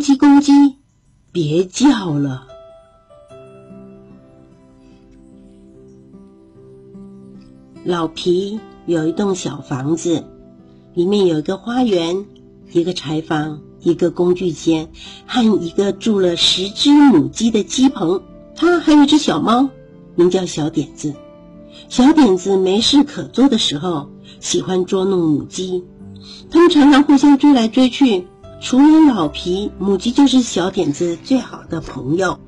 公鸡，公鸡，别叫了。老皮有一栋小房子，里面有一个花园，一个柴房，一个工具间，和一个住了十只母鸡的鸡棚。他还有一只小猫，名叫小点子。小点子没事可做的时候，喜欢捉弄母鸡。他们常常互相追来追去。除了老皮，母鸡就是小点子最好的朋友。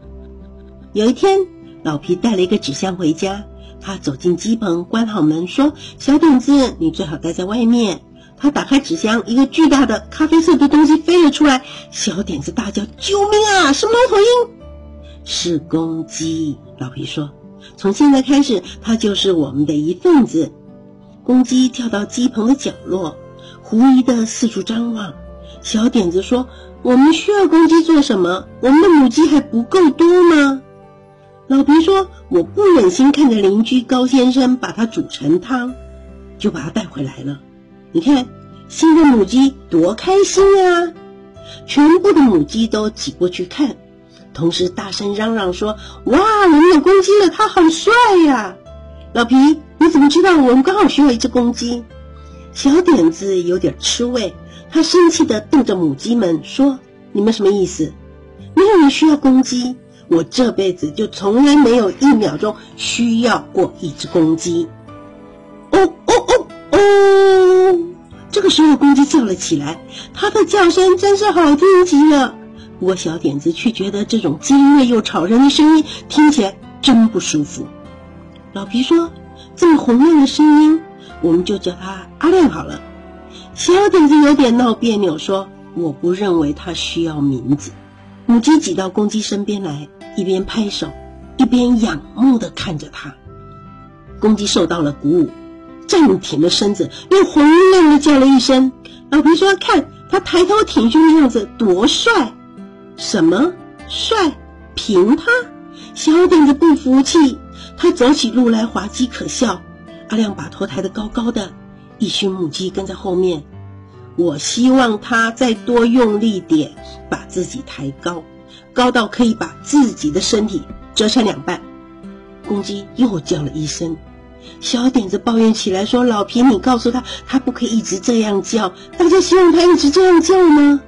有一天，老皮带了一个纸箱回家。他走进鸡棚，关好门，说：“小点子，你最好待在外面。”他打开纸箱，一个巨大的咖啡色的东西飞了出来。小点子大叫：“救命啊！是猫头鹰，是公鸡。”老皮说：“从现在开始，它就是我们的一份子。”公鸡跳到鸡棚的角落，狐疑的四处张望。小点子说：“我们需要公鸡做什么？我们的母鸡还不够多吗？”老皮说：“我不忍心看着邻居高先生把它煮成汤，就把它带回来了。你看，新的母鸡多开心呀！全部的母鸡都挤过去看，同时大声嚷嚷说：‘哇，我们有公鸡了，它好帅呀！’老皮，你怎么知道我们刚好需要一只公鸡？”小点子有点吃味，他生气的瞪着母鸡们说：“你们什么意思？没有人需要公鸡。”我这辈子就从来没有一秒钟需要过一只公鸡。哦哦哦哦！这个时候，公鸡叫了起来，它的叫声真是好听极了。不过，小点子却觉得这种尖锐又吵人的声音听起来真不舒服。老皮说：“这么洪亮的声音，我们就叫他阿亮好了。”小点子有点闹别扭，说：“我不认为他需要名字。”母鸡挤到公鸡身边来。一边拍手，一边仰慕的看着他。公鸡受到了鼓舞，站挺了身子，又洪亮的叫了一声。老皮说：“看他抬头挺胸的样子，多帅！什么帅？凭他？”小点子不服气，他走起路来滑稽可笑。阿亮把头抬得高高的，一群母鸡跟在后面。我希望他再多用力点，把自己抬高。高到可以把自己的身体折成两半，公鸡又叫了一声。小点子抱怨起来说：“老皮，你告诉他，他不可以一直这样叫。大家希望他一直这样叫吗？”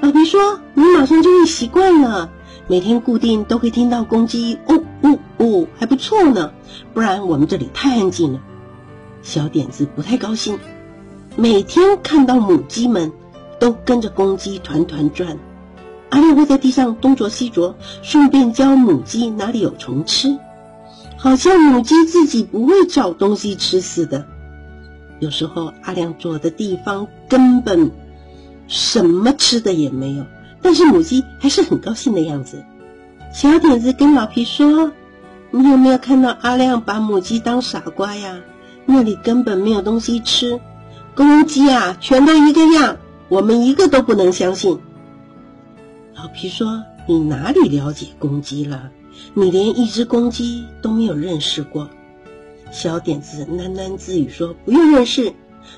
老皮说：“你马上就会习惯了，每天固定都会听到公鸡哦哦哦，还不错呢。不然我们这里太安静了。”小点子不太高兴，每天看到母鸡们都跟着公鸡团团转。阿亮会在地上东啄西啄，顺便教母鸡哪里有虫吃，好像母鸡自己不会找东西吃似的。有时候阿亮坐的地方根本什么吃的也没有，但是母鸡还是很高兴的样子。小点子跟老皮说：“你有没有看到阿亮把母鸡当傻瓜呀？那里根本没有东西吃，公鸡啊，全都一个样，我们一个都不能相信。”老皮说：“你哪里了解公鸡了？你连一只公鸡都没有认识过。”小点子喃喃自语说：“不用认识，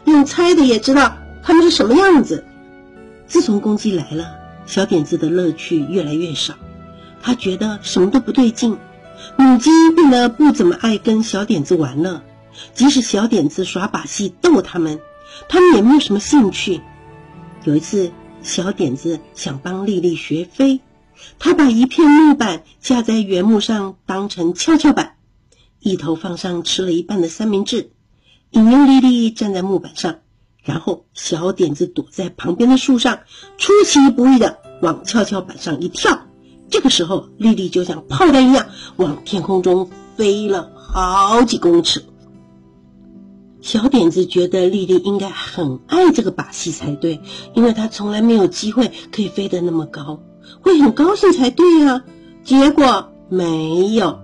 用猜的也知道它们是什么样子。”自从公鸡来了，小点子的乐趣越来越少。他觉得什么都不对劲。母鸡变得不怎么爱跟小点子玩了，即使小点子耍把戏逗他们，他们也没有什么兴趣。有一次。小点子想帮丽丽学飞，他把一片木板架在原木上当成跷跷板，一头放上吃了一半的三明治，引诱丽丽站在木板上，然后小点子躲在旁边的树上，出其不意的往跷跷板上一跳。这个时候，丽丽就像炮弹一样往天空中飞了好几公尺。小点子觉得丽丽应该很爱这个把戏才对，因为她从来没有机会可以飞得那么高，会很高兴才对呀。结果没有，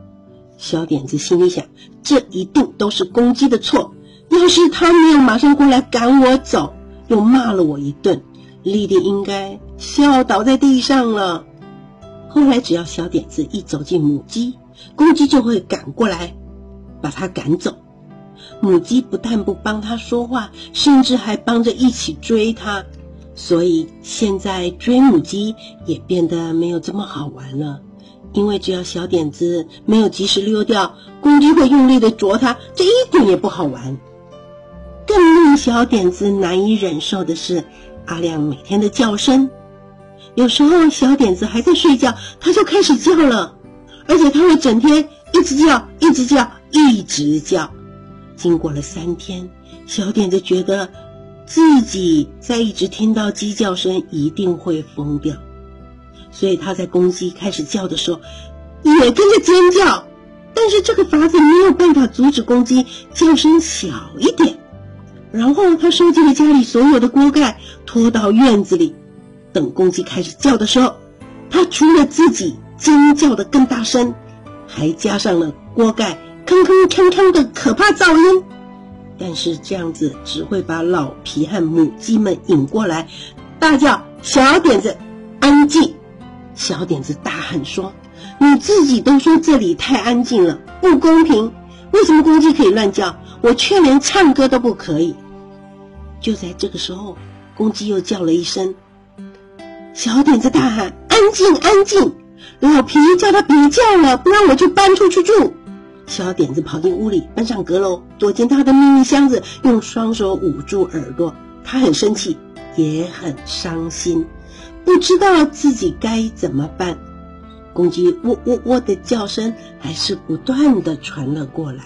小点子心里想：这一定都是公鸡的错。要是他没有马上过来赶我走，又骂了我一顿，丽丽应该笑倒在地上了。后来只要小点子一走进母鸡，公鸡就会赶过来，把它赶走。母鸡不但不帮他说话，甚至还帮着一起追他。所以现在追母鸡也变得没有这么好玩了。因为只要小点子没有及时溜掉，公鸡会用力的啄它，这一点也不好玩。更令小点子难以忍受的是阿亮每天的叫声。有时候小点子还在睡觉，他就开始叫了，而且他会整天一直叫，一直叫，一直叫。经过了三天，小点子觉得自己在一直听到鸡叫声一定会疯掉。所以他在公鸡开始叫的时候，也跟着尖叫，但是这个法子没有办法阻止公鸡叫声小一点。然后他收集了家里所有的锅盖，拖到院子里，等公鸡开始叫的时候，他除了自己尖叫的更大声，还加上了锅盖铿铿锵锵的可怕噪音。但是这样子只会把老皮和母鸡们引过来，大叫：“小点子，安静！”小点子大喊说：“你自己都说这里太安静了，不公平！为什么公鸡可以乱叫，我却连唱歌都不可以？”就在这个时候，公鸡又叫了一声。小点子大喊：“安静，安静！”老皮叫他别叫了，不然我就搬出去住。小点子跑进屋里，搬上阁楼，躲进他的秘密箱子，用双手捂住耳朵。他很生气，也很伤心。不知道自己该怎么办，公鸡喔喔喔的叫声还是不断的传了过来。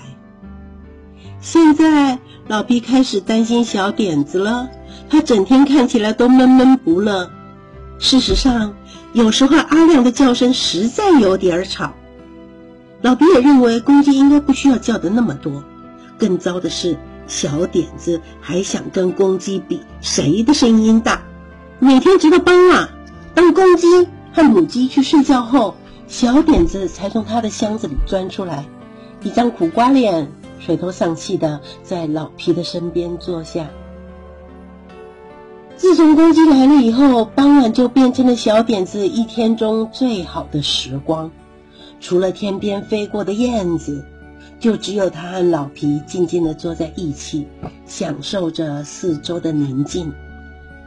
现在老皮开始担心小点子了，他整天看起来都闷闷不乐。事实上，有时候阿亮的叫声实在有点吵。老皮也认为公鸡应该不需要叫的那么多。更糟的是，小点子还想跟公鸡比谁的声音大。每天直到傍晚，当公鸡和母鸡去睡觉后，小点子才从他的箱子里钻出来，一张苦瓜脸，垂头丧气的在老皮的身边坐下。自从公鸡来了以后，傍晚就变成了小点子一天中最好的时光。除了天边飞过的燕子，就只有他和老皮静静地坐在一起，享受着四周的宁静。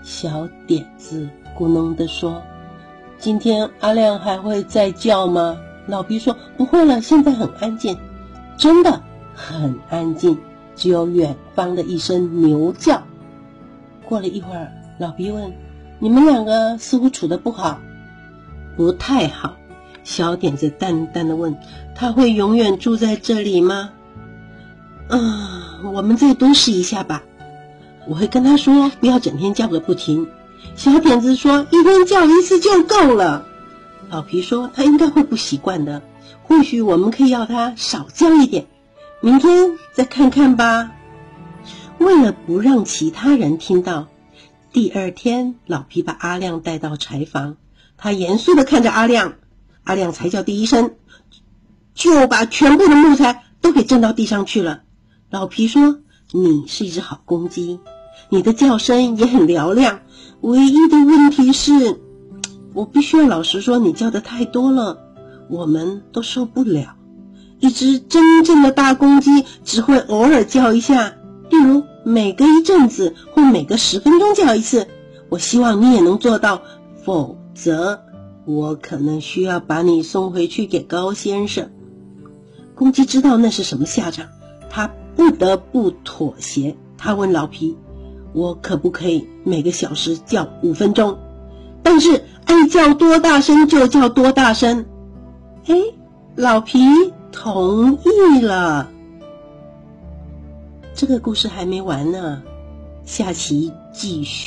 小点子咕哝地说：“今天阿亮还会再叫吗？”老皮说：“不会了，现在很安静，真的很安静，只有远方的一声牛叫。”过了一会儿，老皮问：“你们两个似乎处得不好？”“不太好。”小点子淡淡的问：“他会永远住在这里吗？”“啊，我们再多试一下吧。”我会跟他说，不要整天叫个不停。小点子说，一天叫一次就够了。老皮说，他应该会不习惯的。或许我们可以要他少叫一点，明天再看看吧。为了不让其他人听到，第二天老皮把阿亮带到柴房，他严肃的看着阿亮。阿亮才叫第一声，就把全部的木材都给震到地上去了。老皮说：“你是一只好公鸡。”你的叫声也很嘹亮，唯一的问题是，我必须要老实说，你叫的太多了，我们都受不了。一只真正的大公鸡只会偶尔叫一下，例如每隔一阵子或每隔十分钟叫一次。我希望你也能做到，否则我可能需要把你送回去给高先生。公鸡知道那是什么下场，他不得不妥协。他问老皮。我可不可以每个小时叫五分钟？但是爱叫多大声就叫多大声。哎，老皮同意了。这个故事还没完呢，下期继续。